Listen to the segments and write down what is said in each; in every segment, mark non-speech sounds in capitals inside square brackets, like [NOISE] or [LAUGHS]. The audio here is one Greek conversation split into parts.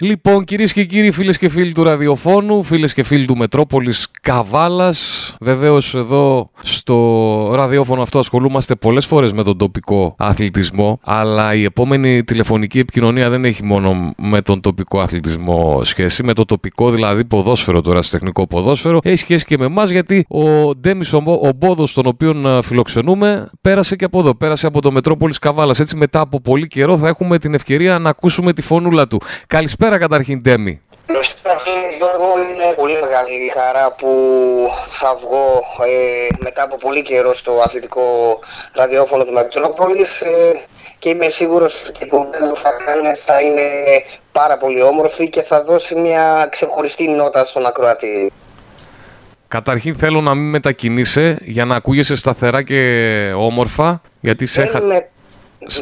Λοιπόν, κυρίες και κύριοι, φίλες και φίλοι του ραδιοφώνου, φίλες και φίλοι του Μετρόπολης Καβάλας. Βεβαίως, εδώ στο ραδιόφωνο αυτό ασχολούμαστε πολλές φορές με τον τοπικό αθλητισμό. Αλλά η επόμενη τηλεφωνική επικοινωνία δεν έχει μόνο με τον τοπικό αθλητισμό σχέση. Με το τοπικό δηλαδή ποδόσφαιρο, το τεχνικό ποδόσφαιρο. Έχει σχέση και με εμάς γιατί ο Ντέμις ο Μπόδος, τον οποίο φιλοξενούμε, πέρασε και από εδώ. Πέρασε από το Μετρόπολης Καβάλας. Έτσι, μετά από πολύ καιρό θα έχουμε την ευκαιρία να ακούσουμε τη φωνούλα του. Καλησπέρα Καλησπέρα καταρχήν, Τέμι. Γιώργο, είναι πολύ μεγάλη η χαρά που θα βγω ε, μετά από πολύ καιρό στο αθλητικό ραδιόφωνο του Μετρόπολης ε, και είμαι σίγουρος ότι η κουβέντα που θα κάνουμε θα είναι πάρα πολύ όμορφη και θα δώσει μια ξεχωριστή νότα στον ακροατή. Καταρχήν θέλω να μην μετακινήσει για να ακούγεσαι σταθερά και όμορφα γιατί σε, με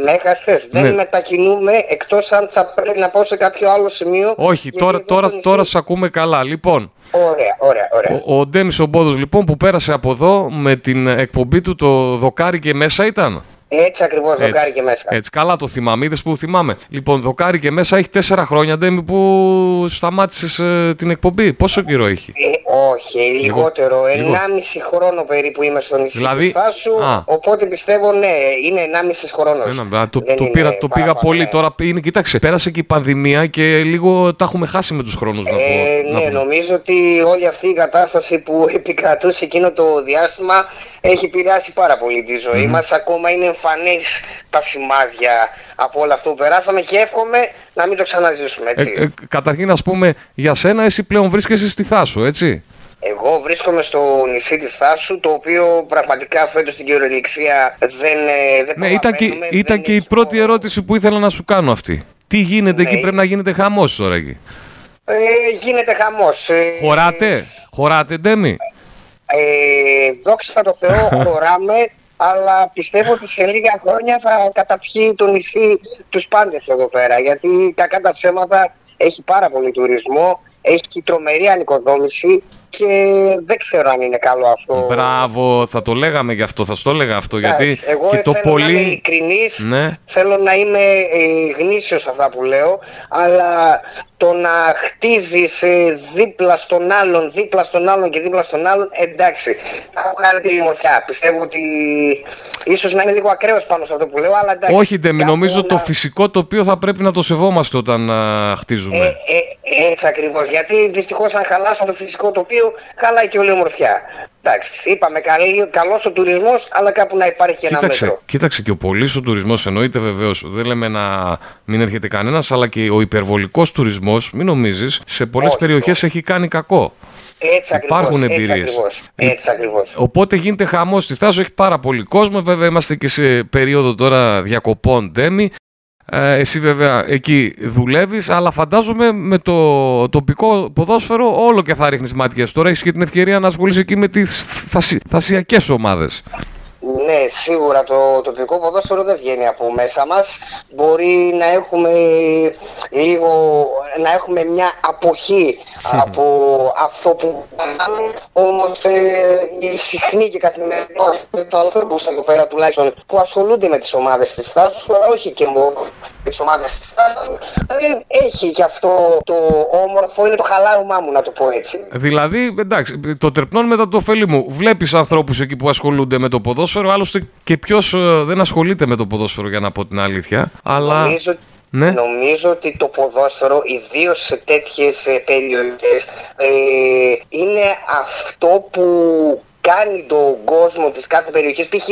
έχασε. Δεν ναι. μετακινούμε εκτός αν θα πρέπει να πάω σε κάποιο άλλο σημείο. Όχι, τώρα, τώρα, τώρα σε ακούμε καλά. Λοιπόν. Ωραία, ωραία, ωραία. Ο, ο Ντέμις Ομπόδος λοιπόν που πέρασε από εδώ με την εκπομπή του το δοκάρι και μέσα ήταν; Έτσι ακριβώς, δοκάρι και μέσα. Έτσι, καλά το θυμάμαι. Είδες που θυμάμαι. Λοιπόν, δοκάρι και μέσα έχει τέσσερα χρόνια, Ντέμι, που σταμάτησες ε, την εκπομπή. Πόσο καιρό έχει; Ε, όχι, λιγότερο. Ενάμιση χρόνο περίπου είμαι στο νησί δηλαδή, Θάσου, α. οπότε πιστεύω ναι, είναι ενάμισης χρόνος. Ένα, το, το, πήρα, το πήγα πολύ. Ναι. Τώρα είναι, κοίταξε, πέρασε και η πανδημία και λίγο τα έχουμε χάσει με τους χρόνους. Ε, να πω, ναι, νομίζω ότι όλη αυτή η κατάσταση που επικρατούσε εκείνο το διάστημα έχει επηρεάσει πάρα πολύ τη ζωή mm. μας. Ακόμα είναι εμφανής τα σημάδια από όλο αυτό που περάσαμε και εύχομαι να μην το ξαναζήσουμε. Έτσι. Ε, ε, καταρχήν, ας πούμε, για σένα, εσύ πλέον βρίσκεσαι στη Θάσο, έτσι; Εγώ βρίσκομαι στο νησί της Θάσου, το οποίο πραγματικά φέτος στην κυριολεξία δεν, ε, δεν Ναι, ήταν και, ήταν και η πρώτη ερώτηση που ήθελα να σου κάνω αυτή. Τι γίνεται ναι. εκεί, πρέπει να γίνεται χαμός τώρα εκεί; Ε, γίνεται χαμός. Ε, χωράτε, χωράτε Ντέμι; Ε, δόξα τω Θεώ [LAUGHS] χωράμε αλλά πιστεύω ότι σε λίγα χρόνια θα καταπιεί το νησί τους πάντες εδώ πέρα. Γιατί κακά τα ψέματα έχει πάρα πολύ τουρισμό, έχει τρομερή ανοικοδόμηση και δεν ξέρω αν είναι καλό αυτό. Μπράβο, θα το λέγαμε γι' αυτό, θα στο έλεγα αυτό. γιατί εγώ και το θέλω πολύ... να είμαι ειλικρινής, ναι. θέλω να είμαι ε, γνήσιος αυτά που λέω, αλλά το να χτίζεις ε, δίπλα στον άλλον, δίπλα στον άλλον και δίπλα στον άλλον, εντάξει. Έχω κάνει τη μορφιά. Πιστεύω ότι ίσως να είναι λίγο ακραίος πάνω σε αυτό που λέω, αλλά εντάξει. Όχι, δεν νομίζω το φυσικό το οποίο θα πρέπει να το σεβόμαστε όταν α, χτίζουμε. Ε, ε, έτσι ακριβώς. Γιατί δυστυχώς αν χαλάσω το φυσικό τοπίο, χαλάει και όλη η ομορφιά. Εντάξει, είπαμε καλός ο τουρισμός, αλλά κάπου να υπάρχει και κοίταξε, ένα μέτρο. Κοίταξε και ο πολύς ο τουρισμός εννοείται βεβαίως. Δεν λέμε να μην έρχεται κανένας, αλλά και ο υπερβολικός τουρισμός, μην νομίζεις, σε πολλές περιοχές έχει κάνει κακό. Έτσι Υπάρχουν εμπειρίες. Έτσι ακριβώς. Οπότε γίνεται χαμός στη Θάσο, έχει πάρα πολύ κόσμο. Βέβαια, είμαστε και σε περίοδο τώρα διακοπών τέμι. Ε, εσύ βέβαια εκεί δουλεύεις, αλλά φαντάζομαι με το τοπικό ποδόσφαιρο όλο και θα ρίχνεις μάτια. Τώρα έχεις και την ευκαιρία να ασχολείσαι εκεί με τις θασιακές ομάδες. Ναι, σίγουρα το τοπικό ποδόσφαιρο δεν βγαίνει από μέσα μας. Μπορεί να έχουμε λίγο, να έχουμε μια αποχή από αυτό που κάνουμε, όμως ε, η συχνή και καθημερινότητα του ανθρώπου εδώ πέρα τουλάχιστον που ασχολούνται με τις ομάδες της τάσης, αλλά όχι και μόνο με τις ομάδες της τάσης, δεν έχει και αυτό το όμορφο, είναι το χαλάρωμά μου να το πω έτσι. Δηλαδή, εντάξει, το τερπνών μετά το ωφέλη μου. Βλέπεις ανθρώπους εκεί που ασχολούνται με το ποδόσφαιρο ποδόσφαιρο, άλλωστε και ποιος ε, δεν ασχολείται με το ποδόσφαιρο για να πω την αλήθεια. Αλλά... Νομίζω, ναι. νομίζω ότι το ποδόσφαιρο, ιδίως σε τέτοιες περιοχές, ε, είναι αυτό που κάνει τον κόσμο της κάθε περιοχής. Π.χ.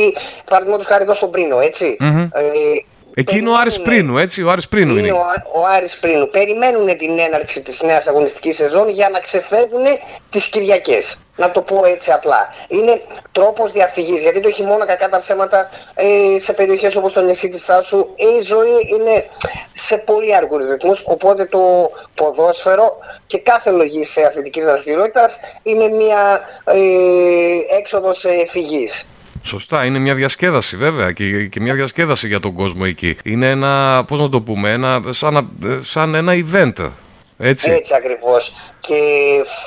παραδείγματος χάρη εδώ στον Πρίνο, έτσι. Mm-hmm. Ε, Εκεί είναι ο Άρης Πρίνου, έτσι, ο Άρης Πρίνου είναι. είναι. Ο, ο Άρης Πρίνου. Περιμένουν την έναρξη της νέας αγωνιστικής σεζόν για να ξεφεύγουν τις Κυριακές. Να το πω έτσι απλά. Είναι τρόπος διαφυγής, γιατί το χειμώνα κακά τα ψέματα ε, σε περιοχές όπως το νησί της Θάσου η ζωή είναι σε πολύ αργούς ρυθμούς, οπότε το ποδόσφαιρο και κάθε λογή σε αθλητικής δραστηριότητας είναι μια ε, έξοδος ε, φυγής. Σωστά, είναι μια διασκέδαση βέβαια και, και μια διασκέδαση για τον κόσμο εκεί. Είναι ένα, πώς να το πούμε, ένα, σαν, σαν ένα event Έτσι. Έτσι ακριβώς. Και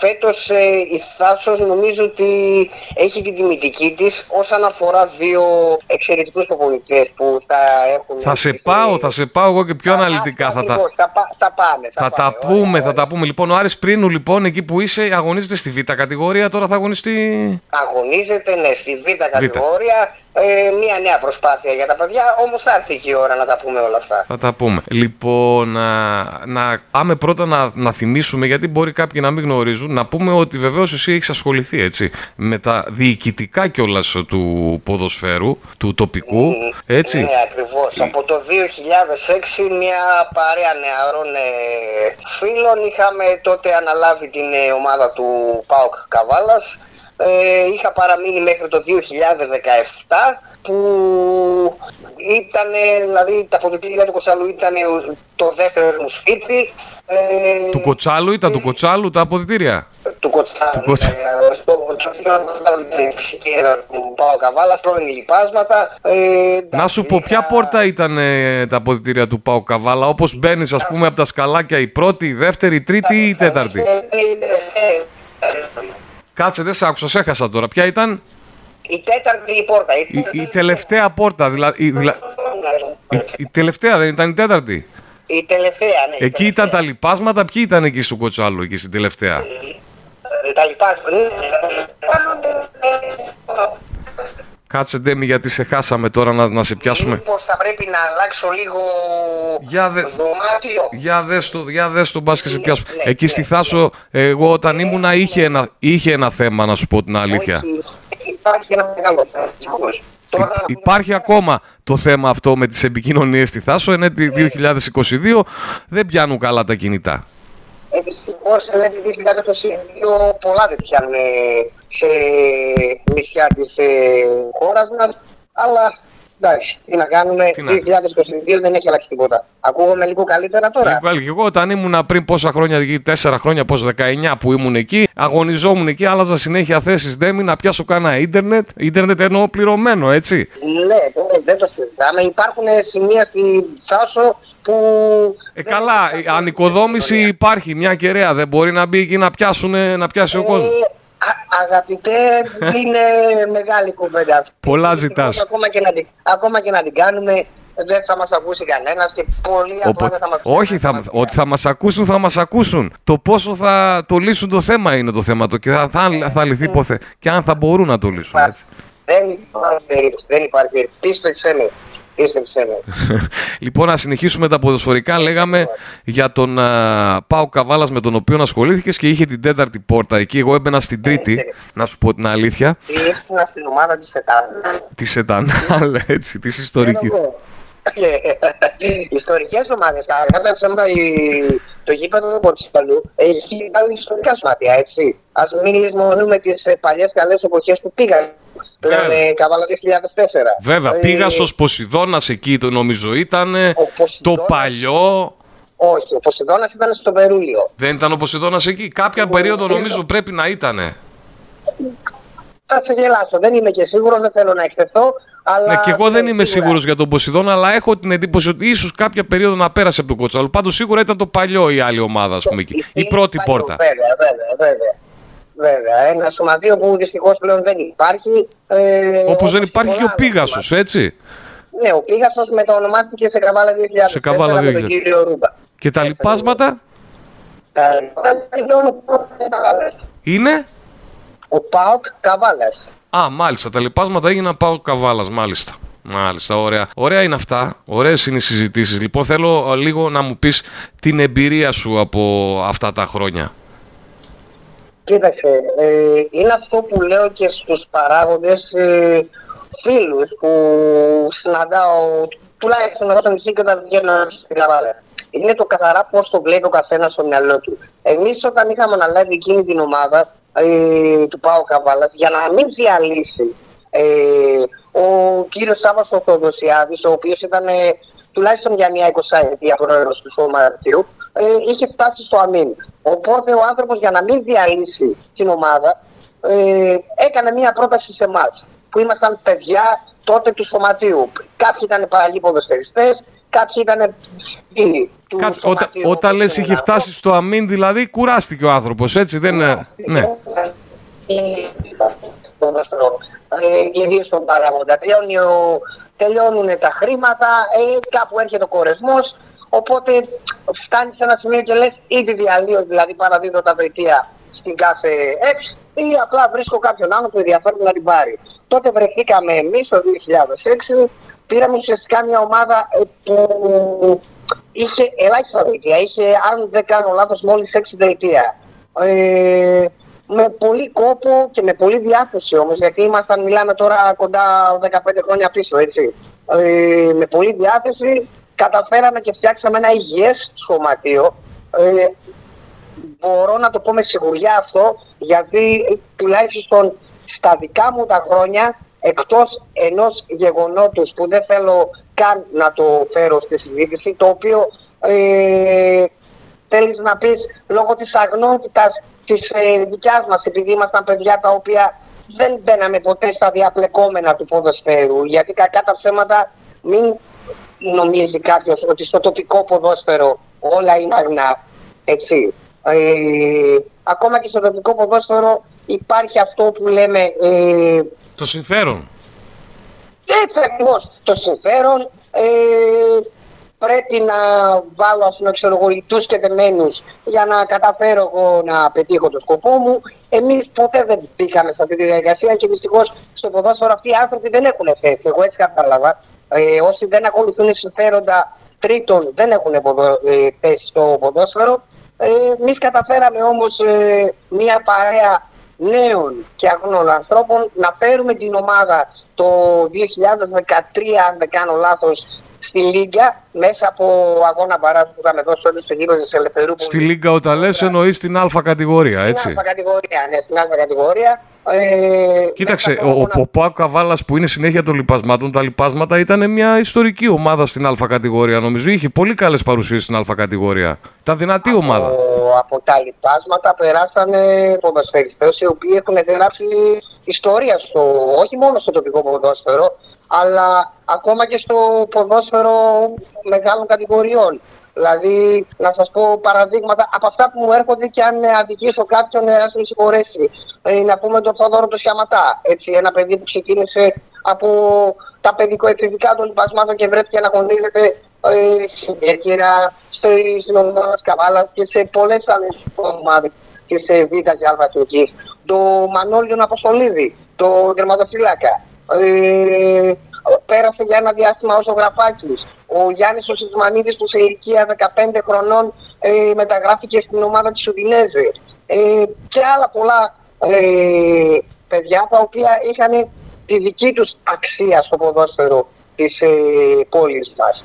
φέτος ε, η Θάσος νομίζω ότι έχει την τιμητική της όσον αφορά δύο εξαιρετικούς προπονητές που θα έχουν... Θα σε στις- πάω, θα σε πάω εγώ και πιο Α, αναλυτικά. Θα τα, ακριβώς, θα, πά- θα πάμε. θα τα πάμε. Ωραία, πούμε, θα ωραία. τα πούμε. Λοιπόν, ο Άρης Πρίνου, λοιπόν, εκεί που είσαι, αγωνίζεται στη Β' κατηγορία, τώρα θα αγωνιστεί. Αγωνίζεται, ναι, στη Β' κατηγορία. Ε, μια νέα προσπάθεια για τα παιδιά, όμως θα έρθει και η ώρα να τα πούμε όλα αυτά. Θα τα πούμε. Λοιπόν, να, να πάμε πρώτα να, να θυμίσουμε, γιατί μπορεί κάποιοι να μην γνωρίζουν, να πούμε ότι βεβαίως εσύ έχεις ασχοληθεί έτσι, με τα διοικητικά κιόλας του ποδοσφαίρου, του τοπικού. Έτσι. Ναι, ακριβώς. Από το 2006 μια παρέα νεαρών ε, φίλων είχαμε τότε αναλάβει την ε, ομάδα του ΠΑΟΚ Καβάλας. Ε, είχα παραμείνει μέχρι το 2017 που ήταν, δηλαδή τα αποδητήρια του Κοτσάλου ήταν το δεύτερο μου σπίτι. Ε, Του Κοτσάλου ήταν του Κοτσάλου τα αποδητήρια. του Κοτσάλου. Του Κοτσα- ε, στο στο ψυχίδα του Πάο Καβάλα, πρώην λοιπάσματα. Ε, εντάξει, Να σου πω, ποια είχα- πόρτα ήταν ε, τα αποδητήρια του Πάου Καβάλα, όπω μπαίνει, α πούμε, από τα σκαλάκια, η πρώτη, η δεύτερη, η τρίτη ή η τέταρτη. Ε, ε, ε, ε, Κάτσε, δεν σ' άκουσα, σε έχασα τώρα. Ποια ήταν Η τέταρτη η πόρτα. η, η τελευταία πόρτα, δηλαδή. Η, δηλα- η, η τελευταία δεν ήταν η τέταρτη. Η τελευταία, ναι. η Εκεί ήταν τελευταία. τα λοιπάσματα, ποιοι ήταν εκεί στο Κοτσάλου, εκεί στην τελευταία. Ε, Τα λοιπάσματα. Ναι. Κάτσε, Ντέμι, γιατί σε χάσαμε τώρα να, να σε πιάσουμε. Μήπως θα πρέπει να αλλάξω λίγο Για δε- δωμάτιο; Για δες το, για δες το μπας και σε Ναι, πιάσουμε. ναι, Εκεί ναι. στη Θάσο, εγώ όταν ήμουνα είχε ένα, είχε ένα θέμα, να σου πω την αλήθεια. Όχι, Υπάρχει ένα μεγάλο θέμα. δυστυχώς. Τώρα, Υπάρχει ακόμα το θέμα αυτό με τις επικοινωνίες στη Θάσο, είναι τη 2022, δεν πιάνουν καλά τα κινητά. Ε, δυστυχώς είναι το 2022 πολλά δεν πιάνουν ε, σε νησιά της ε, χώρας μας, αλλά εντάξει, τι να κάνουμε, Τι να- 2022 δεν έχει αλλάξει τίποτα. Ακούγομαι λίγο καλύτερα τώρα. Λίγο άλλη. Και εγώ όταν ήμουνα πριν πόσα χρόνια, εκεί, 4 χρόνια, πόσα 19 που ήμουν εκεί, αγωνιζόμουν εκεί, άλλαζα συνέχεια θέσεις Ντέμι να πιάσω κάνα ίντερνετ. Ίντερνετ εννοώ πληρωμένο, έτσι. Ναι, ναι, δεν το συζητάμε. Υπάρχουν σημεία στη Θάσο που... Ε, δεν καλά, έχουν η ανοικοδόμηση υπάρχει, μια κεραία. Δεν μπορεί να μπει εκεί να, πιάσουν, να πιάσει ο κόσμος. Ε, α- αγαπητέ, είναι μεγάλη κουβέντα. αυτή. Πολλά Δυστυχώς, ζητάς. Ακόμα και, να την, ακόμα και να την κάνουμε, δεν θα μας ακούσει κανένας και πολύ απλά Οπότε, δεν θα μας όχι, θα, ότι θα μας ακούσουν, θα μας ακούσουν. Το πόσο θα το λύσουν το θέμα είναι το θέμα το και θα, θα, θα λυθεί ποθε, και αν θα μπορούν να το λύσουν. Έτσι. Δεν υπάρχει περίπτωση, δεν υπάρχει περίπτωση. Πίστεψέ με. Πίστεψέ με. [LAUGHS] λοιπόν, να συνεχίσουμε τα ποδοσφαιρικά. Λέγαμε για τον α, Πάο Καβάλας με τον οποίο ασχολήθηκες και είχε την τέταρτη πόρτα εκεί. Εγώ έμπαινα στην τρίτη, έτσι. να σου πω την αλήθεια. Ήρθα στην ομάδα της ΕΤΑΝ. Της Ετανάλ, [LAUGHS] έτσι, της ιστορικής. Ιστορικές ομάδες. Κατά ψέματα η- το γήπεδο του Πορτσικαλού έχει βάλει ιστορικά σωμάτια, έτσι. Α μην λησμονούμε τις παλιές καλές εποχές που πήγαν. Πλέον Βέβαια. ε, Καβάλα 2004. Βέβαια, Ε, πήγα ω Ποσειδώνας εκεί, το νομίζω ήταν. Ο Το Ποσειδώνας- παλιό. Όχι, ο Ποσειδώνας ήταν στο Περούλιο. Δεν ήταν ο Ποσειδώνας εκεί; Κάποια περίοδο νομίζω πρέπει να ήταν. Θα σε γελάσω, δεν είμαι και σίγουρος, δεν θέλω να εκτεθώ. Αλλά Ναι, και εγώ δεν ναι, είμαι σίγουρα. σίγουρος για τον Ποσειδώνα, αλλά έχω την εντύπωση ότι ίσως κάποια περίοδο να πέρασε από τον Κοτσάλου. Πάντως σίγουρα ήταν το παλιό η άλλη ομάδα, ας πούμε εκεί. Η Είναι πρώτη παλιό, πόρτα. Βέβαια, βέβαια, βέβαια. Βέβαια, ένα σωματείο που δυστυχώς πλέον δεν υπάρχει. Ε, Όπως όπως δεν υπάρχει και ο πολλά άλλα Πίγασο, έτσι. Ναι, ο Πίγασο μεταονομάστηκε σε Καβάλα 2000. Σε Καβάλα με τον 2000. κύριο Ρούμπα. Και τα λοιπάσματα; Τα λοιπάσματα είναι όλο Καβάλας. είναι; Ο Πάοκ Καβάλας. Α, μάλιστα. Τα λοιπάσματα έγιναν πάω καβάλας, μάλιστα. Μάλιστα, ωραία. Ωραία είναι αυτά. Ωραίες είναι οι συζητήσεις. Λοιπόν, θέλω ε, λίγο να μου πεις την εμπειρία σου από αυτά τα χρόνια. Κοίταξε, ε, είναι αυτό που λέω και στους παράγοντες ε, φίλους που συναντάω τουλάχιστον εδώ στο νησί και όταν βγαίνω στην Καβάλα. Είναι το καθαρά πώς το βλέπει ο καθένας στο μυαλό του. Εμείς όταν είχαμε αναλάβει εκείνη την ομάδα ε, του Πάου Καβάλας για να μην διαλύσει ε, ο κύριος Σάββας ο Θεοδοσιάδης, ο οποίος ήταν ε, τουλάχιστον για μια εικοσαετία πρόεδρος του Σωματιού, ε, είχε φτάσει στο αμήν. Οπότε ο άνθρωπος για να μην διαλύσει την ομάδα ε, έκανε μια πρόταση σε εμάς που ήμασταν παιδιά τότε του σωματείου. Κάποιοι ήταν παλιοί ποδοσφαιριστές, κάποιοι ήταν φίλοι του Κάτσε, σωματείου. όταν, όταν όπως λες είναι είχε αυτό. φτάσει στο αμήν, δηλαδή κουράστηκε ο άνθρωπος, έτσι δεν... είναι- Ναι. Ποδόσφαιρο. Ε, ιδίω στον παράγοντα. Τελειώνει ο- Τελειώνουν τα χρήματα, ε, κάπου έρχεται ο κορεσμός. Οπότε φτάνεις σε ένα σημείο και λες ήδη διαλύω, δηλαδή παραδίδω τα δελτία στην κάθε εξ ή απλά βρίσκω κάποιον άνθρωπο που ενδιαφέρον να την πάρει. Τότε βρεθήκαμε εμείς το 2006, πήραμε ουσιαστικά μια ομάδα ε, που είχε ελάχιστα δελτία. Είχε, αν δεν κάνω λάθος, μόλις 6 δελτία. Ε, με πολύ κόπο και με πολύ διάθεση όμως, γιατί ήμασταν, μιλάμε τώρα κοντά 15 χρόνια πίσω, έτσι. Ε, με πολύ διάθεση καταφέραμε και φτιάξαμε ένα υγιές σωματείο. Ε, μπορώ να το πω με σιγουριά αυτό, γιατί ε, τουλάχιστον στα δικά μου τα χρόνια, εκτός ενός γεγονότος που δεν θέλω καν να το φέρω στη συζήτηση, το οποίο ε, θέλεις να πεις λόγω της αγνότητας της ε, δικιάς μας, επειδή ήμασταν παιδιά τα οποία δεν μπαίναμε ποτέ στα διαπλεκόμενα του ποδοσφαίρου, γιατί κακά τα ψέματα μην νομίζει κάποιος ότι στο τοπικό ποδόσφαιρο όλα είναι αγνά, έτσι. Ε, ακόμα και στο τοπικό ποδόσφαιρο υπάρχει αυτό που λέμε ε, Το συμφέρον. έτσι ακριβώς το συμφέρον ε, πρέπει να βάλω ας πούμε ξέρω εγώ λιτούς και δεμένους για να καταφέρω εγώ να πετύχω το σκοπό μου. Εμείς ποτέ δεν μπήκαμε σε αυτή τη διαδικασία και δυστυχώς στο ποδόσφαιρο αυτοί οι άνθρωποι δεν έχουν θέση. Εγώ έτσι κατάλαβα. Ε, όσοι δεν ακολουθούν συμφέροντα τρίτων δεν έχουν ποδο, ε, θέση στο ποδόσφαιρο. Ε, Εμείς καταφέραμε όμως ε, μια παρέα νέων και αγνών ανθρώπων να φέρουμε την ομάδα το 2013, αν δεν κάνω λάθος, στη Λίγκα μέσα από αγώνα παράς που είχαμε δώσει τότε στο γήπεδο της Ελευθερούπολης. Στη Λίγκα όταν λες εννοείς την Α κατηγορία, έτσι. Στην Α κατηγορία, ναι, στην Α κατηγορία. Ε, Κοίταξε, μέσα ο, από ο, αγώνα- ο Πάο Καβάλας που είναι συνέχεια των λοιπασμάτων, τα λοιπάσματα ήταν μια ιστορική ομάδα στην Α κατηγορία. Νομίζω είχε πολύ καλές παρουσίες στην Α κατηγορία. Ήταν δυνατή ομάδα. Από, από τα λοιπάσματα περάσανε ποδοσφαιριστές οι οποίοι έχουν γράψει ιστορία στο, όχι μόνο στο τοπικό ποδόσφαιρο, αλλά ακόμα και στο ποδόσφαιρο μεγάλων κατηγοριών. Δηλαδή, να σας πω παραδείγματα από αυτά που μου έρχονται και αν ε, αδικήσω κάποιον, ε, ας με συγχωρέσει. Ε, να πούμε τον Θόδωρο το Σιαματά. Έτσι, ένα παιδί που ξεκίνησε από τα παιδικοεφηβικά των λοιπασμάτων και βρέθηκε να αγωνίζεται ε, στην Κέρκυρα, στο, στην ομάδα της Καβάλας και σε πολλές άλλες ομάδες και σε Β και Α Εθνικής. Το Μανώλη τον Αποστολίδη, το τερματοφύλακα. Ε, πέρασε για ένα διάστημα ως ο Γραφάκης. Ο Γιάννης ο Σισμανίδης που σε ηλικία 15 χρονών ε, μεταγράφηκε στην ομάδα της Ουδινέζε. Ε, και άλλα πολλά ε, παιδιά τα οποία είχαν τη δική τους αξία στο ποδόσφαιρο της ε, πόλης μας.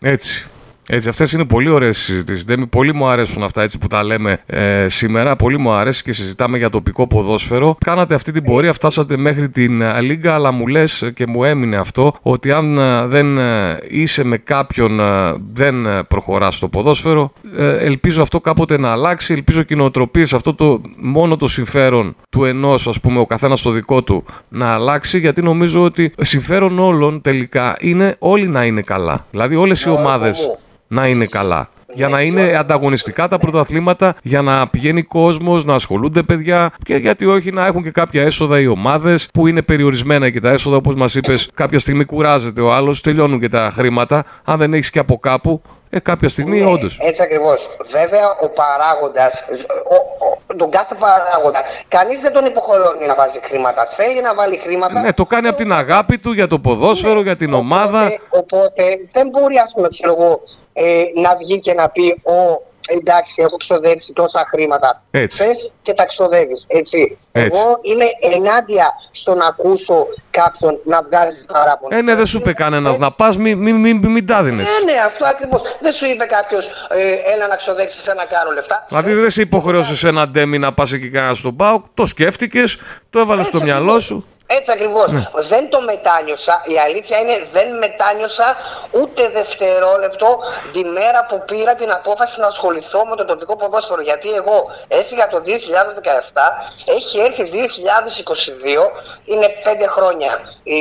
Έτσι. Έτσι, αυτές είναι πολύ ωραίες συζητήσεις. Δεν, πολύ μου αρέσουν αυτά έτσι που τα λέμε ε, σήμερα. Πολύ μου αρέσει και συζητάμε για τοπικό ποδόσφαιρο. Κάνατε αυτή την πορεία, φτάσατε μέχρι την ε, Λίγκα, αλλά μου λες ε, και μου έμεινε αυτό ότι αν ε, δεν ε, είσαι με κάποιον, ε, δεν ε, προχωράς στο ποδόσφαιρο. Ε, ελπίζω αυτό κάποτε να αλλάξει. Ελπίζω και οι νοοτροπίες, αυτό το μόνο το συμφέρον του ενός, ας πούμε, ο καθένας στο δικό του, να αλλάξει. Γιατί νομίζω ότι συμφέρον όλων τελικά είναι όλοι να είναι καλά. Δηλαδή όλες οι Λόγω ομάδες μου. Να είναι καλά. Για να είναι ανταγωνιστικά τα πρωταθλήματα, για να πηγαίνει κόσμος, να ασχολούνται παιδιά και γιατί όχι να έχουν και κάποια έσοδα οι ομάδες που είναι περιορισμένα και τα έσοδα, όπως μας είπες, κάποια στιγμή κουράζεται ο άλλος, τελειώνουν και τα χρήματα. Αν δεν έχεις και από κάπου, ε, κάποια στιγμή Ναι, όντως. Έτσι ακριβώς. Βέβαια, ο παράγοντας, τον κάθε παράγοντα, κανείς δεν τον υποχρεώνει να βάζει χρήματα. Θέλει να βάλει χρήματα. Ναι, το κάνει από την αγάπη του για το ποδόσφαιρο, για την ομάδα. Οπότε, οπότε δεν μπορεί, ας πούμε, ξέρω εγώ, ε, να βγει και να πει «Ω, εντάξει, έχω ξοδέψει τόσα χρήματα». Έτσι. Θες και τα ξοδεύεις, έτσι. Έτσι. Εγώ είμαι ενάντια στο να ακούσω κάποιον να βγάζει παράπονο. Ε, ναι, δεν σου είπε κανένας να πας, μην μη, μη, μη, μην τα δίνεις. Ναι, ναι, αυτό ακριβώς. Δεν σου είπε κάποιος ε, «Έλα να ξοδέψεις ένα κάρο λεφτά». Δηλαδή δεν σε υποχρεώσε ένα ντέμι να πας εκεί κανένας στον Πάο, το σκέφτηκες, το έβαλες στο Έτσι μυαλό ακριβώς. σου. Έτσι ακριβώς. Ναι. Δεν το μετάνιωσα. Η αλήθεια είναι δεν μετάνιωσα ούτε δευτερόλεπτο τη μέρα που πήρα την απόφαση να ασχοληθώ με το τοπικό ποδόσφαιρο. Γιατί εγώ έφυγα το 2017, έχει έρθει 2022, είναι πέντε χρόνια η,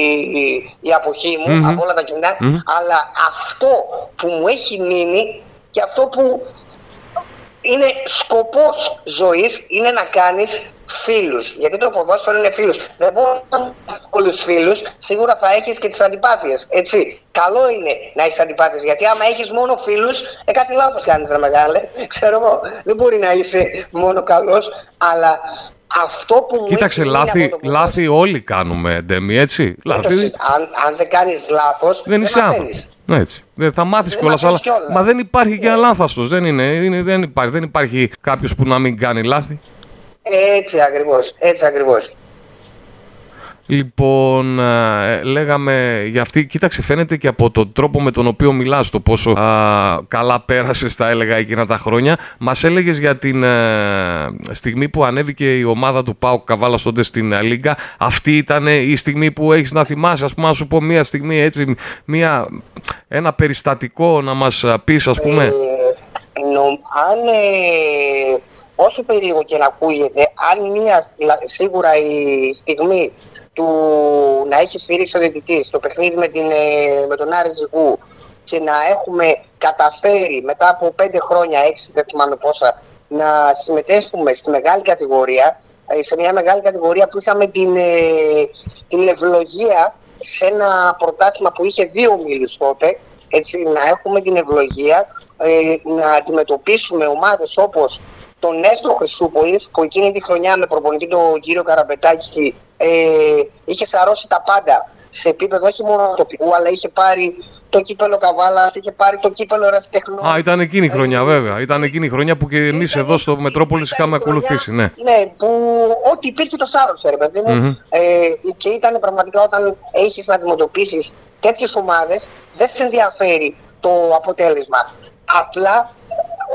η, αποχή μου από όλα τα κοινά, αλλά αυτό που μου έχει μείνει και αυτό που είναι σκοπός ζωής είναι να κάνεις φίλους. Γιατί το ποδόσφαιρο είναι φίλους. Δεν μπορεί να όλους φίλους, σίγουρα θα έχεις και τις αντιπάθειες. Έτσι. Καλό είναι να έχεις αντιπάθειες. Γιατί άμα έχεις μόνο φίλους, ε, κάτι λάθος κάνεις ρε μεγάλε. [LAUGHS] Ξέρω εγώ. Δεν μπορεί να είσαι μόνο καλός, αλλά αυτό που μου Κοίταξε, λάθη, λάθη όλοι κάνουμε, Ντέμι, έτσι. Λάθη. Αν, αν δεν κάνεις λάθος, δεν, δεν είσαι άνθρωπος. Έτσι. Δεν θα μάθεις κιόλας. Αλλά... Μα δεν υπάρχει και αλάνθαστο. Δεν, είναι, είναι, δεν υπάρχει, δεν υπάρχει κάποιος που να μην κάνει λάθη. Έτσι ακριβώς. Έτσι ακριβώς. Λοιπόν, ε, λέγαμε για αυτή, κοίταξε φαίνεται και από τον τρόπο με τον οποίο μιλάς το πόσο α, καλά πέρασες τα έλεγα εκείνα τα χρόνια. Μας έλεγες για την ε, στιγμή που ανέβηκε η ομάδα του Πάου Καβάλα τότε στην Λίγκα. Αυτή ήταν η στιγμή που έχεις να θυμάσαι, ας πούμε, να σου πω μία στιγμή έτσι, μία, ένα περιστατικό να μας πεις ας πούμε. Ε, αν όσο περίεργο και να ακούγεται, αν μία σίγουρα η στιγμή του να έχει σφυρίξει ο διαιτητής το παιχνίδι με, την, ε, με τον Άρη Ζυγού και να έχουμε καταφέρει μετά από πέντε χρόνια, έξι δεν θυμάμαι πόσα, να συμμετέχουμε στη μεγάλη κατηγορία, ε, σε μια μεγάλη κατηγορία που είχαμε την, ε, την ευλογία σε ένα πρωτάθλημα που είχε δύο μίλους τότε, έτσι, να έχουμε την ευλογία να αντιμετωπίσουμε ομάδες όπως τον Νέστρο Χρυσούπολης, που εκείνη τη χρονιά με προπονητή τον κύριο Καραμπετάκη ε, είχε σαρώσει τα πάντα σε επίπεδο όχι μόνο τοπικού, αλλά είχε πάρει το κύπελο Καβάλας, είχε πάρει το κύπελο Ερασιτεχνών. Α, ήταν εκείνη η χρονιά, ε, βέβαια. Ήταν εκείνη η χρονιά που και εμείς εδώ στο Μετρόπολης είχαμε ακολουθήσει. Ναι. ναι, που ό,τι υπήρχε το σάρωσε, ρε παιδί μου. Ε, και ήταν πραγματικά όταν έχεις να αντιμετωπίσεις τέτοιες ομάδες, δεν σε ενδιαφέρει το αποτέλεσμα. Απλά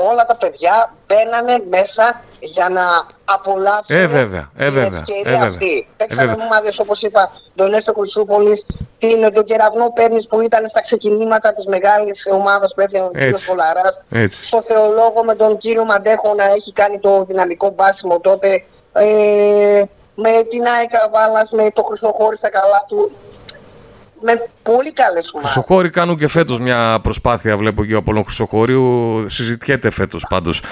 όλα τα παιδιά μπαίνανε μέσα για να απολαύσουν ε, βέβαια, ε, την ευκαιρία ε, αυτή. Παίξαμε ε, ομάδες όπως είπα, τον Έστω Κρουσούπολης, την, τον Κεραυνό Πέρνης που ήταν στα ξεκινήματα της μεγάλης ομάδας που έφτιανε ο κ. Πολαράς. Στο Θεολόγο με τον κύριο Μαντέχο να έχει κάνει το δυναμικό μπάσιμο τότε. Ε, με την Άικα Βάλας, με το Χρυσοχώρη στα καλά του με πολύ καλές ομάδες. Χρυσοχώροι κάνουν και φέτος μια προσπάθεια, βλέπω και ο Απολόν Χρυσοχώριου. Συζητιέται φέτος πάντως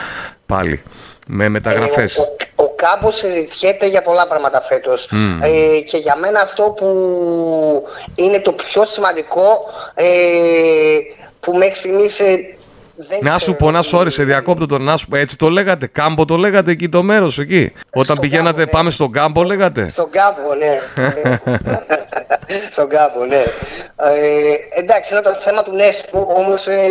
πάλι με μεταγραφές. Ε, ο, ο Κάμπος συζητιέται για πολλά πράγματα φέτος. Ε, και για μένα αυτό που είναι το πιο σημαντικό ε, που μέχρι στιγμής δεν να σου πω, να σου όρισε, διακόπτω τον να σου πω. Έτσι το λέγατε. Κάμπο το λέγατε εκεί το μέρος εκεί. Όταν πηγαίνατε, ναι. πάμε στον κάμπο, λέγατε. Στον κάμπο, ναι. [LAUGHS] στον κάμπο, ναι. Ε, εντάξει, είναι το θέμα του Νέσπου, όμως ε,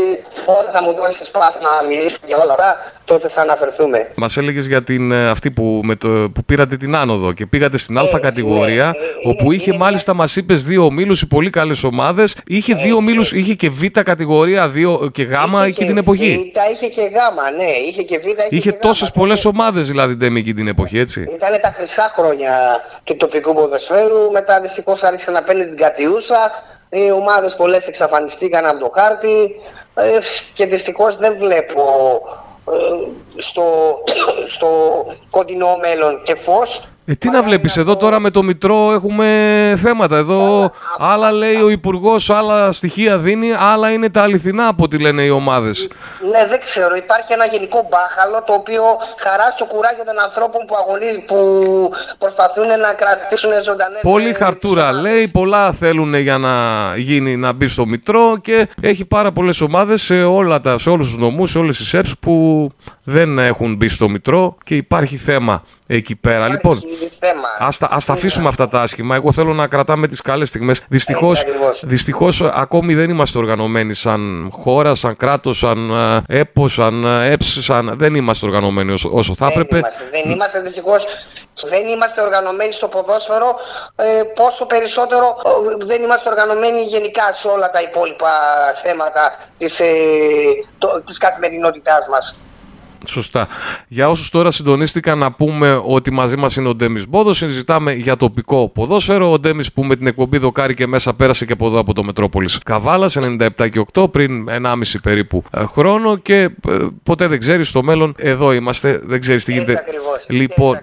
όταν θα μου δώσεις σπάση να μιλήσω για όλα αυτά, τότε θα αναφερθούμε. Μας έλεγες για την, ε, αυτή που, με το, που πήρατε την άνοδο και πήγατε στην Α κατηγορία, ναι, ε, όπου είχε μάλιστα, μας είπες, δύο ομίλους, οι πολύ καλές ομάδες. Είχε δύο ομίλους, είχε και Β κατηγορία δύο, και Γ εκεί την εποχή. Β, είχε και Γ, ναι, είχε και Β. Είχε, είχε τόσες πολλές ομάδες δηλαδή τέμι εκεί την εποχή, έτσι. Ήταν τα χρυσά χρόνια του τοπικού ποδοσφαίρου. Μετά δυστυχώς άρχισε να παίρνει την κατιούσα. Οι ομάδες πολλές εξαφανιστήκαν από το χάρτη. Ε, και δυστυχώς δεν βλέπω στο, [COUGHS] στο κοντινό μέλλον και φως ε, τι να βλέπεις, εδώ τώρα με το Μητρό έχουμε θέματα. Εδώ άλλα λέει ο Υπουργός, άλλα στοιχεία δίνει, άλλα είναι τα αληθινά από ό,τι λένε οι ομάδες. Ναι, δεν ξέρω. Υπάρχει ένα γενικό μπάχαλο το οποίο χαρά το κουράγιο των ανθρώπων που αγωνίζουν, που προσπαθούν να κρατήσουν ζωντανές. Πολύ χαρτούρα λέει, πολλά θέλουν για να γίνει να μπει στο Μητρό και έχει πάρα πολλές ομάδες σε, όλα τα, σε όλους τους νομούς, σε όλες τις ΣΕΡΣ που δεν έχουν μπει στο Μητρό και υπάρχει θέμα εκεί πέρα. Λοιπόν, ας τα, ας τα αφήσουμε αυτά τα άσχημα. Εγώ θέλω να κρατάμε τις καλές στιγμές. Δυστυχώς, δυστυχώς ακόμη δεν είμαστε οργανωμένοι σαν χώρα, σαν κράτος, σαν ε, έπος, σαν ε, σαν... Δεν είμαστε οργανωμένοι όσο, όσο θα έπρεπε. Δεν είμαστε δυστυχώς δεν είμαστε οργανωμένοι στο ποδόσφαιρο, ε, πόσο περισσότερο ε, δεν είμαστε οργανωμένοι γενικά σε όλα τα υπόλοιπα θέματα της, ε, το, της καθημερινότητάς μας. Σωστά. Για όσους τώρα συντονίστηκαν, να πούμε ότι μαζί μας είναι ο Ντέμις Μπόδος. Συζητάμε για τοπικό ποδόσφαιρο. Ο Ντέμις που με την εκπομπή Δοκάρι και μέσα πέρασε και από εδώ από το Μετρόπολης Καβάλας 97 και 8 πριν 1,5 περίπου ε, χρόνο. Και ε, ποτέ δεν ξέρεις στο μέλλον, εδώ είμαστε. Δεν ξέρεις τι γίνεται. Λοιπόν,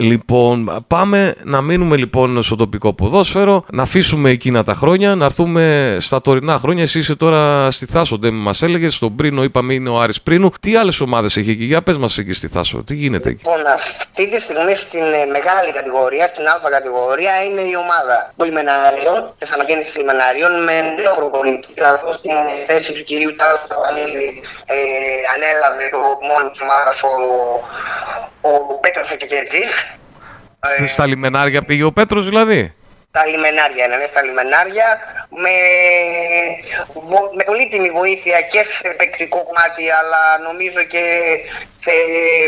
Λοιπόν, πάμε να μείνουμε λοιπόν στο τοπικό ποδόσφαιρο, να αφήσουμε εκείνα τα χρόνια, να έρθουμε στα τωρινά χρόνια. Εσύ είσαι τώρα στη Θάσο, δεν μας έλεγες. Στον Πρίνο, είπαμε, είναι ο Άρης Πρίνου. Τι άλλες ομάδες έχει εκεί, για πες μας εκεί στη Θάσο, τι γίνεται εκεί; Λοιπόν, αυτή τη στιγμή στην ε, μεγάλη κατηγορία, στην Α κατηγορία, είναι η ομάδα των λιμεναρίων, τη αναγέννηση λιμεναρίων, με νέο προπονητή, καθώς στην θέση του κυρίου Τάσου ε, ανέλαβε το μόνος τη ομάδας ο, ο Πέτρος Εκεκετζής. Ε, στα λιμενάρια πήγε ο Πέτρος δηλαδή; Τα λιμενάρια, ναι, στα λιμενάρια με, με πολύτιμη βοήθεια και σε παικτικό κομμάτι αλλά νομίζω και σε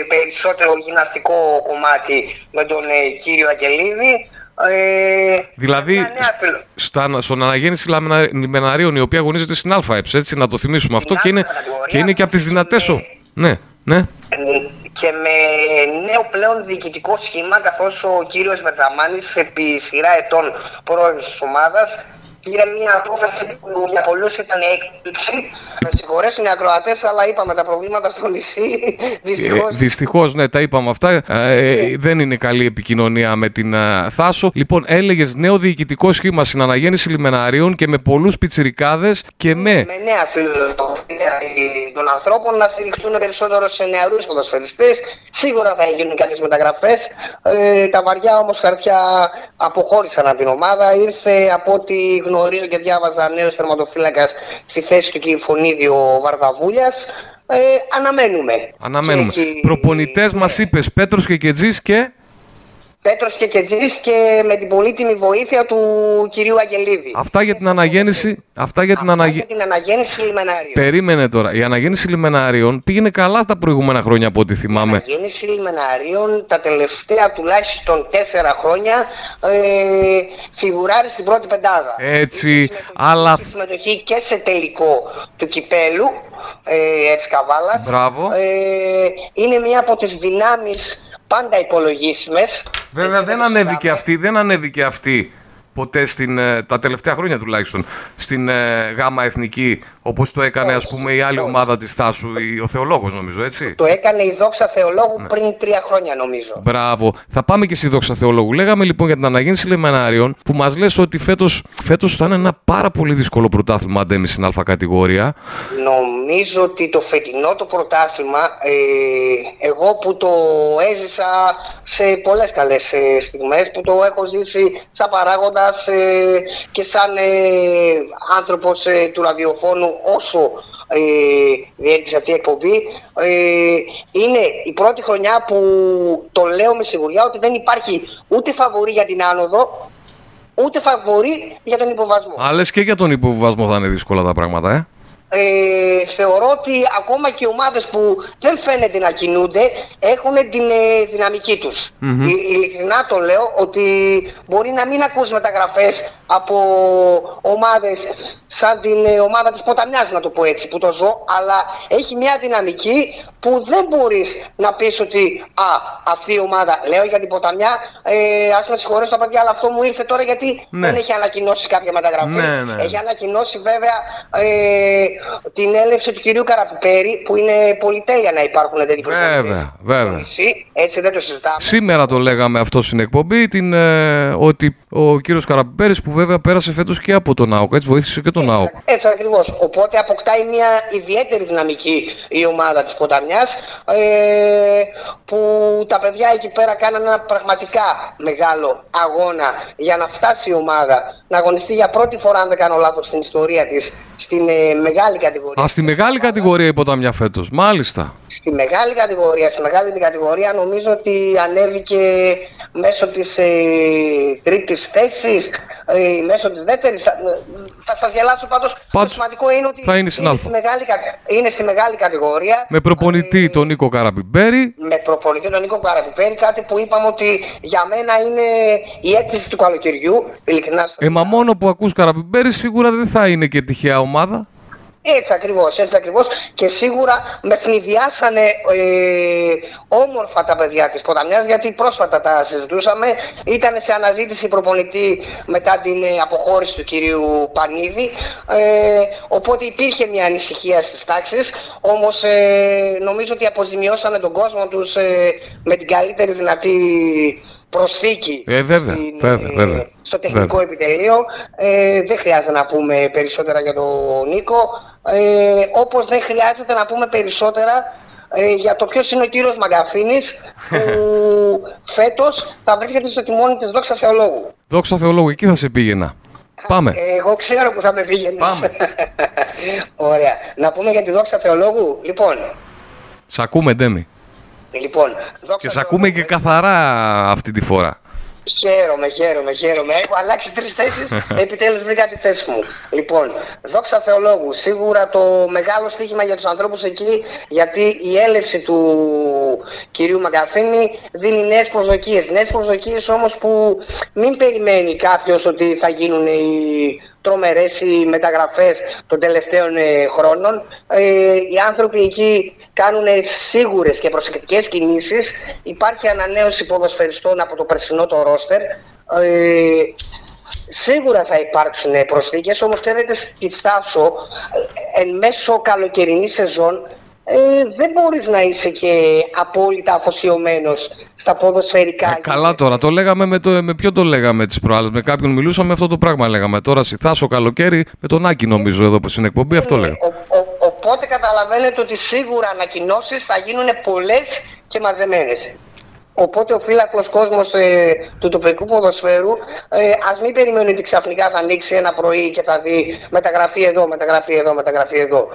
περισσότερο γυμναστικό κομμάτι με τον ε, κύριο Αγγελίδη. Ε, δηλαδή, στα, στον αναγέννηση λιμεναρίων η οποία αγωνίζεται στην ΑΕΠΣ, έτσι να το θυμίσουμε αυτό και είναι, και είναι και από τις δυνατές. Ναι, ναι. Ε, και με νέο πλέον διοικητικό σχήμα καθώς ο κύριος Βερδαμάνης επί σειρά ετών πρόεδρος της ομάδας πήρε μια απόφαση που για πολλούς ήταν έκπληξη. Με συγχωρέσουν οι ακροατές, αλλά είπαμε τα προβλήματα στο νησί. Δυστυχώ. Ε, Δυστυχώς, ναι, τα είπαμε αυτά. Ε, ε, δεν είναι καλή επικοινωνία με την ε, Θάσο. Λοιπόν, έλεγες νέο διοικητικό σχήμα στην αναγέννηση λιμεναρίων και με πολλούς πιτσιρικάδες και με. Με νέα φιλοσοφία των ανθρώπων να στηριχτούν περισσότερο σε νεαρούς ποδοσφαιριστές. Σίγουρα θα γίνουν κάποιες μεταγραφές. Ε, τα βαριά όμως χαρτιά αποχώρησαν από την ομάδα. Ήρθε από ό,τι γνωρίζω και διάβαζα νέος θερματοφύλακας στη θέση του κ. Φωνίδιο Βαρδαβούλιας. Ε, αναμένουμε. Αναμένουμε. Προπονητές μας είπες Πέτρος και Κετζής και. Πέτρος και Κετζής και με την πολύτιμη βοήθεια του κυρίου Αγγελίδη. Αυτά για την αναγέννηση. Αυτά για την, Αυτά για την αναγέννηση λιμενάριων. Περίμενε τώρα. Η αναγέννηση λιμενάριων πήγαινε καλά στα προηγούμενα χρόνια από ό,τι θυμάμαι. Η αναγέννηση λιμενάριων τα τελευταία τουλάχιστον τέσσερα χρόνια ε, φιγουράρει στην πρώτη πεντάδα. Έτσι. Αλλά. συμμετοχή και σε τελικό του κυπέλου ε, Μπράβο. Ε, είναι μία από τις δυνάμεις πάντα υπολογίσιμες. Βέβαια δεν ανέβηκε αυτή, δεν ανέβηκε αυτή ποτέ στην, ε, τα τελευταία χρόνια τουλάχιστον στην ε, ΓΑΜΑ Εθνική όπως το έκανε ας πούμε η άλλη ομάδα της Θάσου, ο Θεολόγος νομίζω έτσι; Το έκανε η Δόξα Θεολόγου ναι. πριν τρία χρόνια νομίζω. Μπράβο. Θα πάμε και στη Δόξα Θεολόγου. Λέγαμε λοιπόν για την αναγέννηση λεμενάριων που μας λες ότι φέτος, φέτος θα είναι ένα πάρα πολύ δύσκολο πρωτάθλημα αντέμι στην Α κατηγορία. Νομίζω ότι το φετινό το πρωτάθλημα ε, εγώ που το έζησα σε πολλές καλές ε, στιγμές που το έχω ζήσει σαν παράγοντας ε, και σαν ε, άνθρωπος ε, του ραδιοφώνου όσο ε, διέκτησε αυτή η εκπομπή ε, είναι η πρώτη χρονιά που το λέω με σιγουριά ότι δεν υπάρχει ούτε φαβορή για την άνοδο ούτε φαβορή για τον υποβασμό. Αλλά και για τον υποβασμό θα είναι δύσκολα τα πράγματα, ε; Ε, θεωρώ ότι ακόμα και οι ομάδες που δεν φαίνεται να κινούνται έχουν την ε, δυναμική τους. Mm-hmm. ειλικρινά το λέω ότι μπορεί να μην ακούς μεταγραφές από ομάδες σαν την ε, ομάδα της Ποταμιάς να το πω έτσι που το ζω αλλά έχει μια δυναμική που δεν μπορείς να πεις ότι α, αυτή η ομάδα, λέω για την Ποταμιά, ε, ας με συγχωρέσω τα παιδιά, αλλά αυτό μου ήρθε τώρα γιατί ναι. δεν έχει ανακοινώσει κάποια μεταγραφή. Ναι, ναι. Έχει ανακοινώσει βέβαια ε, την έλευση του κυρίου Καραπιπέρη, που είναι πολυτέλεια να υπάρχουν τέτοιοι Βέβαια, βέβαια. Έτσι δεν το συζητάμε. Σήμερα το λέγαμε αυτό στην εκπομπή, την, ε, ότι ο κύριος Καραπιπέρης που βέβαια πέρασε φέτος και από τον ΑΟΚ, έτσι βοήθησε και τον ΑΟΚ. Έτσι ακριβώς. Οπότε αποκτάει μια ιδιαίτερη δυναμική η ομάδα της Ποταμιάς, ε, που τα παιδιά εκεί πέρα κάνανε ένα πραγματικά μεγάλο αγώνα για να φτάσει η ομάδα να αγωνιστεί για πρώτη φορά, αν δεν κάνω λάθος, στην ιστορία της, στην ε, μεγάλη κατηγορία. Α, στη μεγάλη κατηγορία η Ποταμιά φέτος, μάλιστα. Στη μεγάλη κατηγορία, στη μεγάλη κατηγορία νομίζω ότι ανέβηκε μέσω της ε, τρίτης θέσης, ε, μέσω της δεύτερης. Θα, θα σας γελάσω πάντως, πάντως, το σημαντικό είναι ότι θα είναι, στην είναι, στη μεγάλη, είναι στη μεγάλη κατηγορία. Με προπονητή ε, τον Νίκο Καραπιμπέρη. Με προπονητή τον Νίκο Καραπιμπέρη, κάτι που είπαμε ότι για μένα είναι η έκπληξη του καλοκαιριού. Ειλικρινά ε, μα μόνο που ακούς Καραπιμπέρη σίγουρα δεν θα είναι και τυχαία ομάδα. Έτσι ακριβώς, έτσι ακριβώς και σίγουρα με φνηδιάσανε ε, όμορφα τα παιδιά της Ποταμιάς γιατί πρόσφατα τα συζητούσαμε, ήταν σε αναζήτηση προπονητή μετά την ε, αποχώρηση του κυρίου Πανίδη ε, οπότε υπήρχε μια ανησυχία στις τάξεις όμως ε, νομίζω ότι αποζημιώσανε τον κόσμο τους με την καλύτερη δυνατή προσθήκη ε, βέβαια, στην, βέβαια, βέβαια, στο τεχνικό βέβαια. επιτελείο. Ε, δεν χρειάζεται να πούμε περισσότερα για τον Νίκο. Ε, όπως δεν χρειάζεται να πούμε περισσότερα ε, για το ποιος είναι ο κύριος Μαγκαφίνης που [LAUGHS] φέτος θα βρίσκεται στο τιμόνι της Δόξα Θεολόγου. Δόξα Θεολόγου, εκεί θα σε πήγαινα. Πάμε. Εγώ ξέρω που θα με πήγαινες. Πάμε. [LAUGHS] Ωραία. Να πούμε για τη Δόξα Θεολόγου. Λοιπόν. Σ' ακούμε, Ντέμι. Λοιπόν, και σε ακούμε και καθαρά αυτή τη φορά. Χαίρομαι, χαίρομαι, χαίρομαι. Έχω αλλάξει τρεις θέσεις. [LAUGHS] Επιτέλους βρήκα τη θέση μου. Λοιπόν, δόξα Θεολόγου. Σίγουρα το μεγάλο στοίχημα για τους ανθρώπους εκεί, γιατί η έλευση του κυρίου Μαγκαφίνη δίνει νέες προσδοκίες. Νέες προσδοκίες όμως που μην περιμένει κάποιος ότι θα γίνουν οι τρομερές οι μεταγραφές των τελευταίων ε, χρόνων. Ε, οι άνθρωποι εκεί κάνουν σίγουρες και προσεκτικές κινήσεις. Υπάρχει ανανέωση ποδοσφαιριστών από το περσινό το ρόστερ. Ε, σίγουρα θα υπάρξουν προσθήκες, όμως ξέρετε στη Θάσο εν μέσω καλοκαιρινής σεζόν ε, δεν μπορείς να είσαι και απόλυτα αφοσιωμένος στα ποδοσφαιρικά. Ε, καλά τώρα, το λέγαμε με, το, με ποιο το λέγαμε τις προάλλες, με κάποιον μιλούσαμε αυτό το πράγμα λέγαμε. Τώρα Θάσο καλοκαίρι με τον Άκη νομίζω εδώ που στην εκπομπή αυτό ναι, λέγαμε. οπότε καταλαβαίνετε ότι σίγουρα ανακοινώσεις θα γίνουν πολλές και μαζεμένες. Οπότε ο φύλακος κόσμος ε, του τοπικού ποδοσφαίρου ε, ας μην περιμένει ότι ξαφνικά θα ανοίξει ένα πρωί και θα δει μεταγραφή εδώ, μεταγραφή εδώ, μεταγραφή εδώ.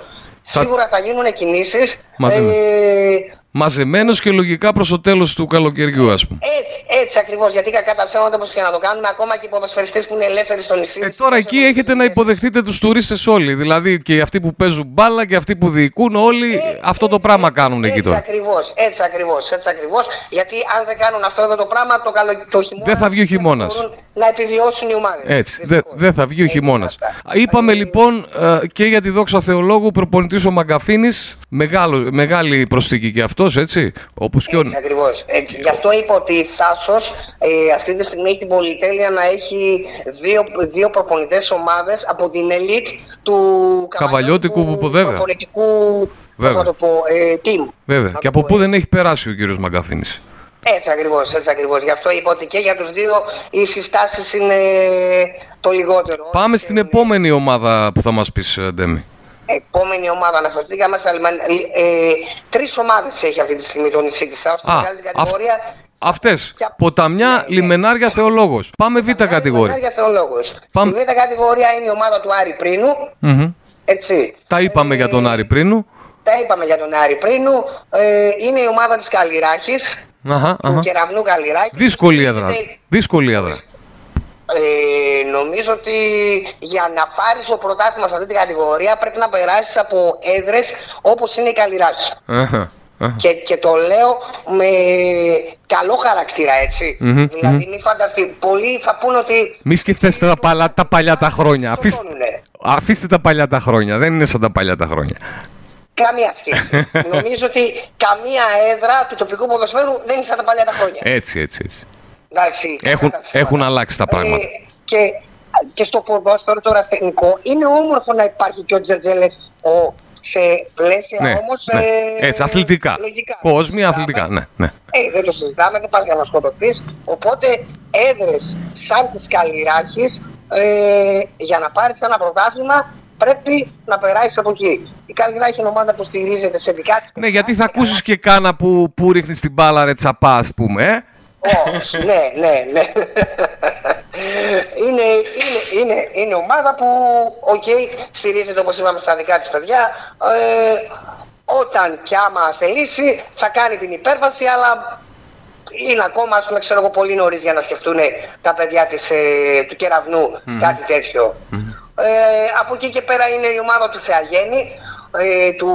Σίγουρα θα γίνουν κινήσεις. Ε, Μαζεμένος και λογικά προς το τέλος του καλοκαιριού, ας πούμε. Έτσι, έτσι ακριβώς. Γιατί κακά τα ψέματα όπως και να το κάνουμε, ακόμα και οι ποδοσφαιριστές που είναι ελεύθεροι στο νησί. Ε, τώρα εκεί έχετε να υποδεχτείτε τους τουρίστες όλοι. Δηλαδή και αυτοί που παίζουν μπάλα και αυτοί που διοικούν, όλοι ε, αυτό το πράγμα κάνουν εκεί τώρα. Έτσι ακριβώς. Έτσι ακριβώς. Έτσι ακριβώς, γιατί αν δεν κάνουν αυτό εδώ το πράγμα, το, καλο... το χειμώνα. Δεν θα βγει ο χειμώνας. Να επιβιώσουν οι ομάδες. Έτσι. Δεν δε θα βγει ο χειμώνας. Είπαμε λοιπόν ε, και για τη δόξα Θεολόγου προπονητής ο Μαγκαφίνης. Μεγάλη προσθήκη και αυτός, έτσι. Όπως και ο... Ακριβώς. Γι' αυτό είπα ότι η Θάσος ε, αυτή τη στιγμή έχει την πολυτέλεια να έχει δύο, δύο προπονητές ομάδες από την ελίτ του Καβαλιώτικου προπονητικού βέβαια. Το πω, ε, team. Βέβαια. Και από πού δεν έχει περάσει ο κύριος Μαγκαφίνης. Έτσι ακριβώς, έτσι ακριβώς. Γι' αυτό είπα ότι και για τους δύο οι συστάσεις είναι το λιγότερο. Πάμε στην επόμενη ομάδα που θα μας πεις, Ντέμι επόμενη ομάδα αναφερθήκαμε στα λιμάνια. Ε, ε, Τρεις ομάδες έχει αυτή τη στιγμή το νησί της Θάου στην μεγάλη κατηγορία. Αυτές. Ποταμιά, ναι, ναι. λιμενάρια, θεολόγος. Πάμε β' κατηγορία. Λιμενάρια, θεολόγος. Πάμε... Στη β' κατηγορία είναι η ομάδα του Άρη Πρίνου. Mm-hmm. Έτσι. Τα είπαμε ε, για τον Άρη Πρίνου. Τα είπαμε για τον Άρη Πρίνου. Ε, είναι η ομάδα της Καλλιράχης. Αχα, αχα. Του κεραυνού Καλλιράχη. Δύσκολη έδρα. Δύσκολη έδρα. Ε, νομίζω ότι για να πάρεις το πρωτάθλημα σε αυτή την κατηγορία πρέπει να περάσεις από έδρες όπως είναι η Καλλιράση. Και, και το λέω με καλό χαρακτήρα, έτσι. Mm-hmm, δηλαδή, mm-hmm. μην φανταστεί. Πολλοί θα πούνε ότι. Μη σκεφτέστε τα, παλα, τα παλιά τα χρόνια. Αφήστε, αφήστε τα παλιά τα χρόνια. Δεν είναι σαν τα παλιά τα χρόνια. Καμία σχέση. [LAUGHS] Νομίζω ότι καμία έδρα του τοπικού ποδοσφαίρου δεν είναι σαν τα παλιά τα χρόνια. Έτσι, έτσι, έτσι. Εντάξει, έχουν, έχουν αλλάξει τα ε, πράγματα. Ε, και, και στο ποδόσφαιρο τώρα τεχνικό είναι όμορφο να υπάρχει και ο Τζερτζέλες ο, σε πλαίσια ναι, όμως... Ναι. Ε, Έτσι, αθλητικά. Λογικά. Κόσμοι αθλητικά, ναι. ναι. Ε, δεν το συζητάμε, δεν πας για να σκοτωθείς. Οπότε έδρες σαν τις Καλλιράκης ε, για να πάρεις ένα πρωτάθλημα πρέπει να περάσεις από εκεί. Η Καλλιράκη είναι ομάδα που στηρίζεται σε δικά της. Ναι, γιατί θα ακούσεις και κάνα που, που ρίχνεις την μπάλα ρε τσαπά, ας πούμε, ε; Όχι, ναι, ναι, ναι. Είναι, είναι, είναι, είναι ομάδα που, ok, okay, στηρίζεται όπως είπαμε στα δικά της παιδιά. Ε, όταν και άμα θελήσει θα κάνει την υπέρβαση, αλλά είναι ακόμα, ας πούμε, ξέρω εγώ, πολύ νωρίς για να σκεφτούν τα παιδιά της, ε, του Κεραυνού κάτι τέτοιο. Ε, από εκεί και πέρα είναι η ομάδα του Θεαγέννη, ε, του,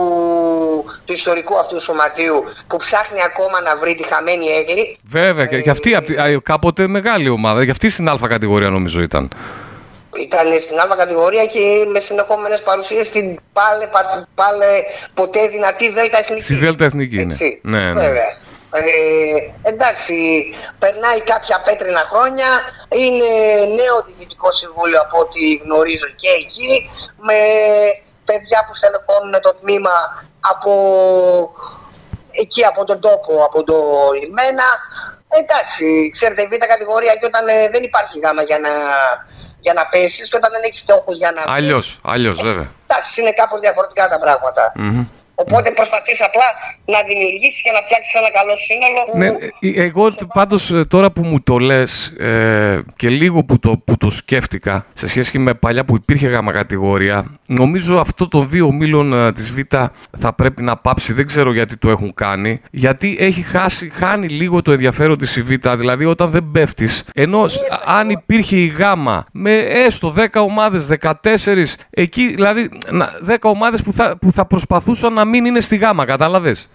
του ιστορικού αυτού σωματείου που ψάχνει ακόμα να βρει τη χαμένη έγκλη. Βέβαια, και, και αυτή κάποτε μεγάλη ομάδα, και αυτή στην Α κατηγορία νομίζω ήταν. Ήταν στην άλλη κατηγορία και με συνεχόμενες παρουσίες στην πάλε, πάλε ποτέ δυνατή Δέλτα Εθνική. Στη Δέλτα Εθνική είναι. Ναι, ναι. Βέβαια. Ε, εντάξει, περνάει κάποια πέτρινα χρόνια, είναι νέο διοικητικό συμβούλιο από ό,τι γνωρίζω και εκεί, με παιδιά που στελεχώνουν το τμήμα από εκεί από τον τόπο, από το λιμένα. Εντάξει, ξέρετε, η β' κατηγορία και όταν ε, δεν υπάρχει γάμα για να, για να πέσεις και όταν δεν έχεις στόχους για να. Αλλιώς, αλλιώς, βέβαια. Εντάξει, είναι κάπως διαφορετικά τα πραγματα Οπότε προσπαθείς απλά να δημιουργήσεις και να φτιάξεις ένα καλό σύνολο. Ναι, ε, εγώ πάντως ε, τώρα που μου το λες ε, και λίγο που το, που το σκέφτηκα σε σχέση με παλιά που υπήρχε γάμα κατηγορία, νομίζω αυτό των δύο μήλων ε, της Β θα πρέπει να πάψει. Δεν ξέρω γιατί το έχουν κάνει. Γιατί έχει χάσει, χάνει λίγο το ενδιαφέρον της η Β. Δηλαδή όταν δεν πέφτεις, ενώ αν υπήρχε η γάμα με έστω 10 ομάδες, 14, εκεί δηλαδή 10 ομάδες που θα, που θα προσπαθούσαν να μην είναι στη γάμα, κατάλαβες;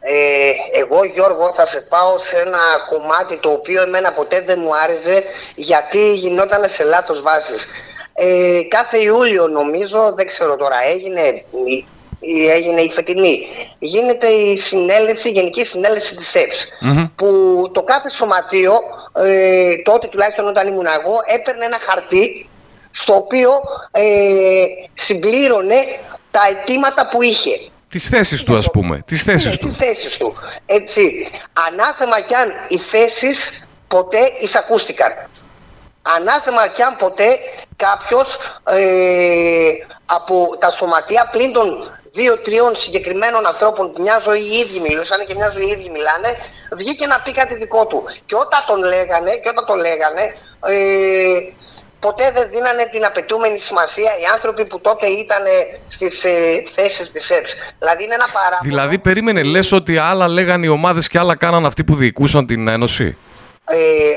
Ε, εγώ Γιώργο θα σε πάω σε ένα κομμάτι το οποίο εμένα ποτέ δεν μου άρεσε γιατί γινόταν σε λάθος βάσεις. Ε, κάθε Ιούλιο νομίζω, δεν ξέρω τώρα, έγινε, έγινε η φετινή. Γίνεται η συνέλευση, η Γενική Συνέλευση της ΕΠΣ που το κάθε σωματείο, ε, τότε τουλάχιστον όταν ήμουν εγώ, έπαιρνε ένα χαρτί στο οποίο ε, συμπλήρωνε τα αιτήματα που είχε. Τις θέσεις του, ας πούμε. Τις θέσεις ναι, του. Τις θέσεις του. Έτσι. Ανάθεμα κι αν οι θέσεις ποτέ εισακούστηκαν. Ανάθεμα κι αν ποτέ κάποιος ε, από τα σωματεία πλην των δύο-τριών συγκεκριμένων ανθρώπων που μια ζωή οι ίδιοι μιλούσαν και μια ζωή οι ίδιοι μιλάνε, βγήκε να πει κάτι δικό του. Και όταν τον λέγανε, και όταν το λέγανε, ε, ποτέ δεν δίνανε την απαιτούμενη σημασία οι άνθρωποι που τότε ήταν στις ε, θέσεις της ΕΠΣ. Δηλαδή είναι ένα παράδειγμα. Δηλαδή, περίμενε, λες ότι άλλα λέγανε οι ομάδες και άλλα κάναν αυτοί που διοικούσαν την Ένωση; Ε,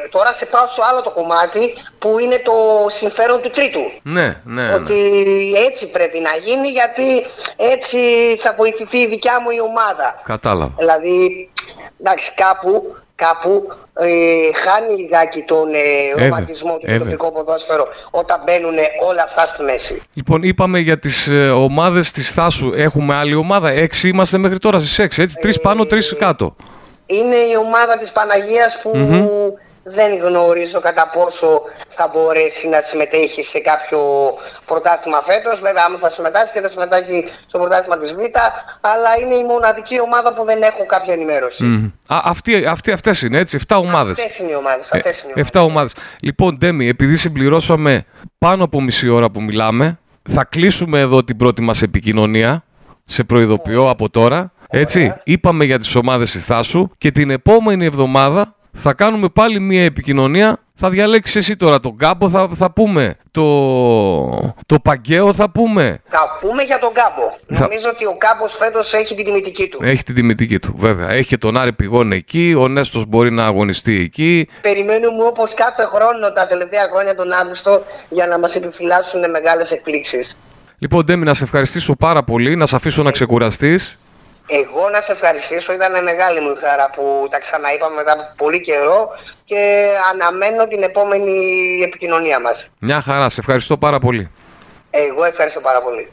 τώρα σε πάω στο άλλο το κομμάτι που είναι το συμφέρον του τρίτου. Ναι, ναι. ναι. Ότι έτσι πρέπει να γίνει γιατί έτσι θα βοηθηθεί η δικιά μου η ομάδα. Κατάλαβα. Δηλαδή, εντάξει, κάπου κάπου ε, χάνει λιγάκι τον ε, ρομαντισμό του τοπικό ποδόσφαιρο όταν μπαίνουν όλα αυτά στη μέση. Λοιπόν, είπαμε για τις ε, ομάδες της Θάσου. Έχουμε άλλη ομάδα. Έξι είμαστε μέχρι τώρα στις έξι, έτσι; Τρεις πάνω, τρεις κάτω. Είναι η ομάδα της Παναγίας που δεν γνωρίζω κατά πόσο θα μπορέσει να συμμετέχει σε κάποιο πρωτάθλημα φέτος. Βέβαια, άμα θα συμμετάσχει και θα συμμετάσχει στο πρωτάθλημα της Β, αλλά είναι η μοναδική ομάδα που δεν έχω κάποια ενημέρωση. Mm. Α, αυτοί, αυτοί, αυτές είναι έτσι, 7 ομάδες. Αυτές είναι οι ομάδες. Ε, αυτές είναι οι 7 ομάδες. Λοιπόν, Ντέμι, επειδή συμπληρώσαμε πάνω από μισή ώρα που μιλάμε, θα κλείσουμε εδώ την πρώτη μας επικοινωνία. Σε προειδοποιώ από τώρα. Έτσι, είπαμε για τις ομάδες της Θάσου και την επόμενη εβδομάδα θα κάνουμε πάλι μία επικοινωνία. Θα διαλέξεις εσύ τώρα τον κάμπο, θα, θα πούμε. Το, το παγκαίο θα πούμε. Θα πούμε για τον κάμπο. Νομίζω ότι ο κάμπος φέτος έχει την τιμητική του. Έχει την τιμητική του, βέβαια. Έχει και τον Άρη Πηγών εκεί. Ο Νέστος μπορεί να αγωνιστεί εκεί. Περιμένουμε όπως κάθε χρόνο τα τελευταία χρόνια τον Αύγουστο για να μας επιφυλάσσουν μεγάλες εκπλήξεις. Λοιπόν, Ντέμι, να σε ευχαριστήσω πάρα πολύ, να σε αφήσω να ξεκουραστείς. Εγώ να σε ευχαριστήσω, ήταν μεγάλη μου χαρά που τα ξαναείπαμε μετά από πολύ καιρό και αναμένω την επόμενη επικοινωνία μας. Μια χαρά, σε ευχαριστώ πάρα πολύ. Εγώ ευχαριστώ πάρα πολύ.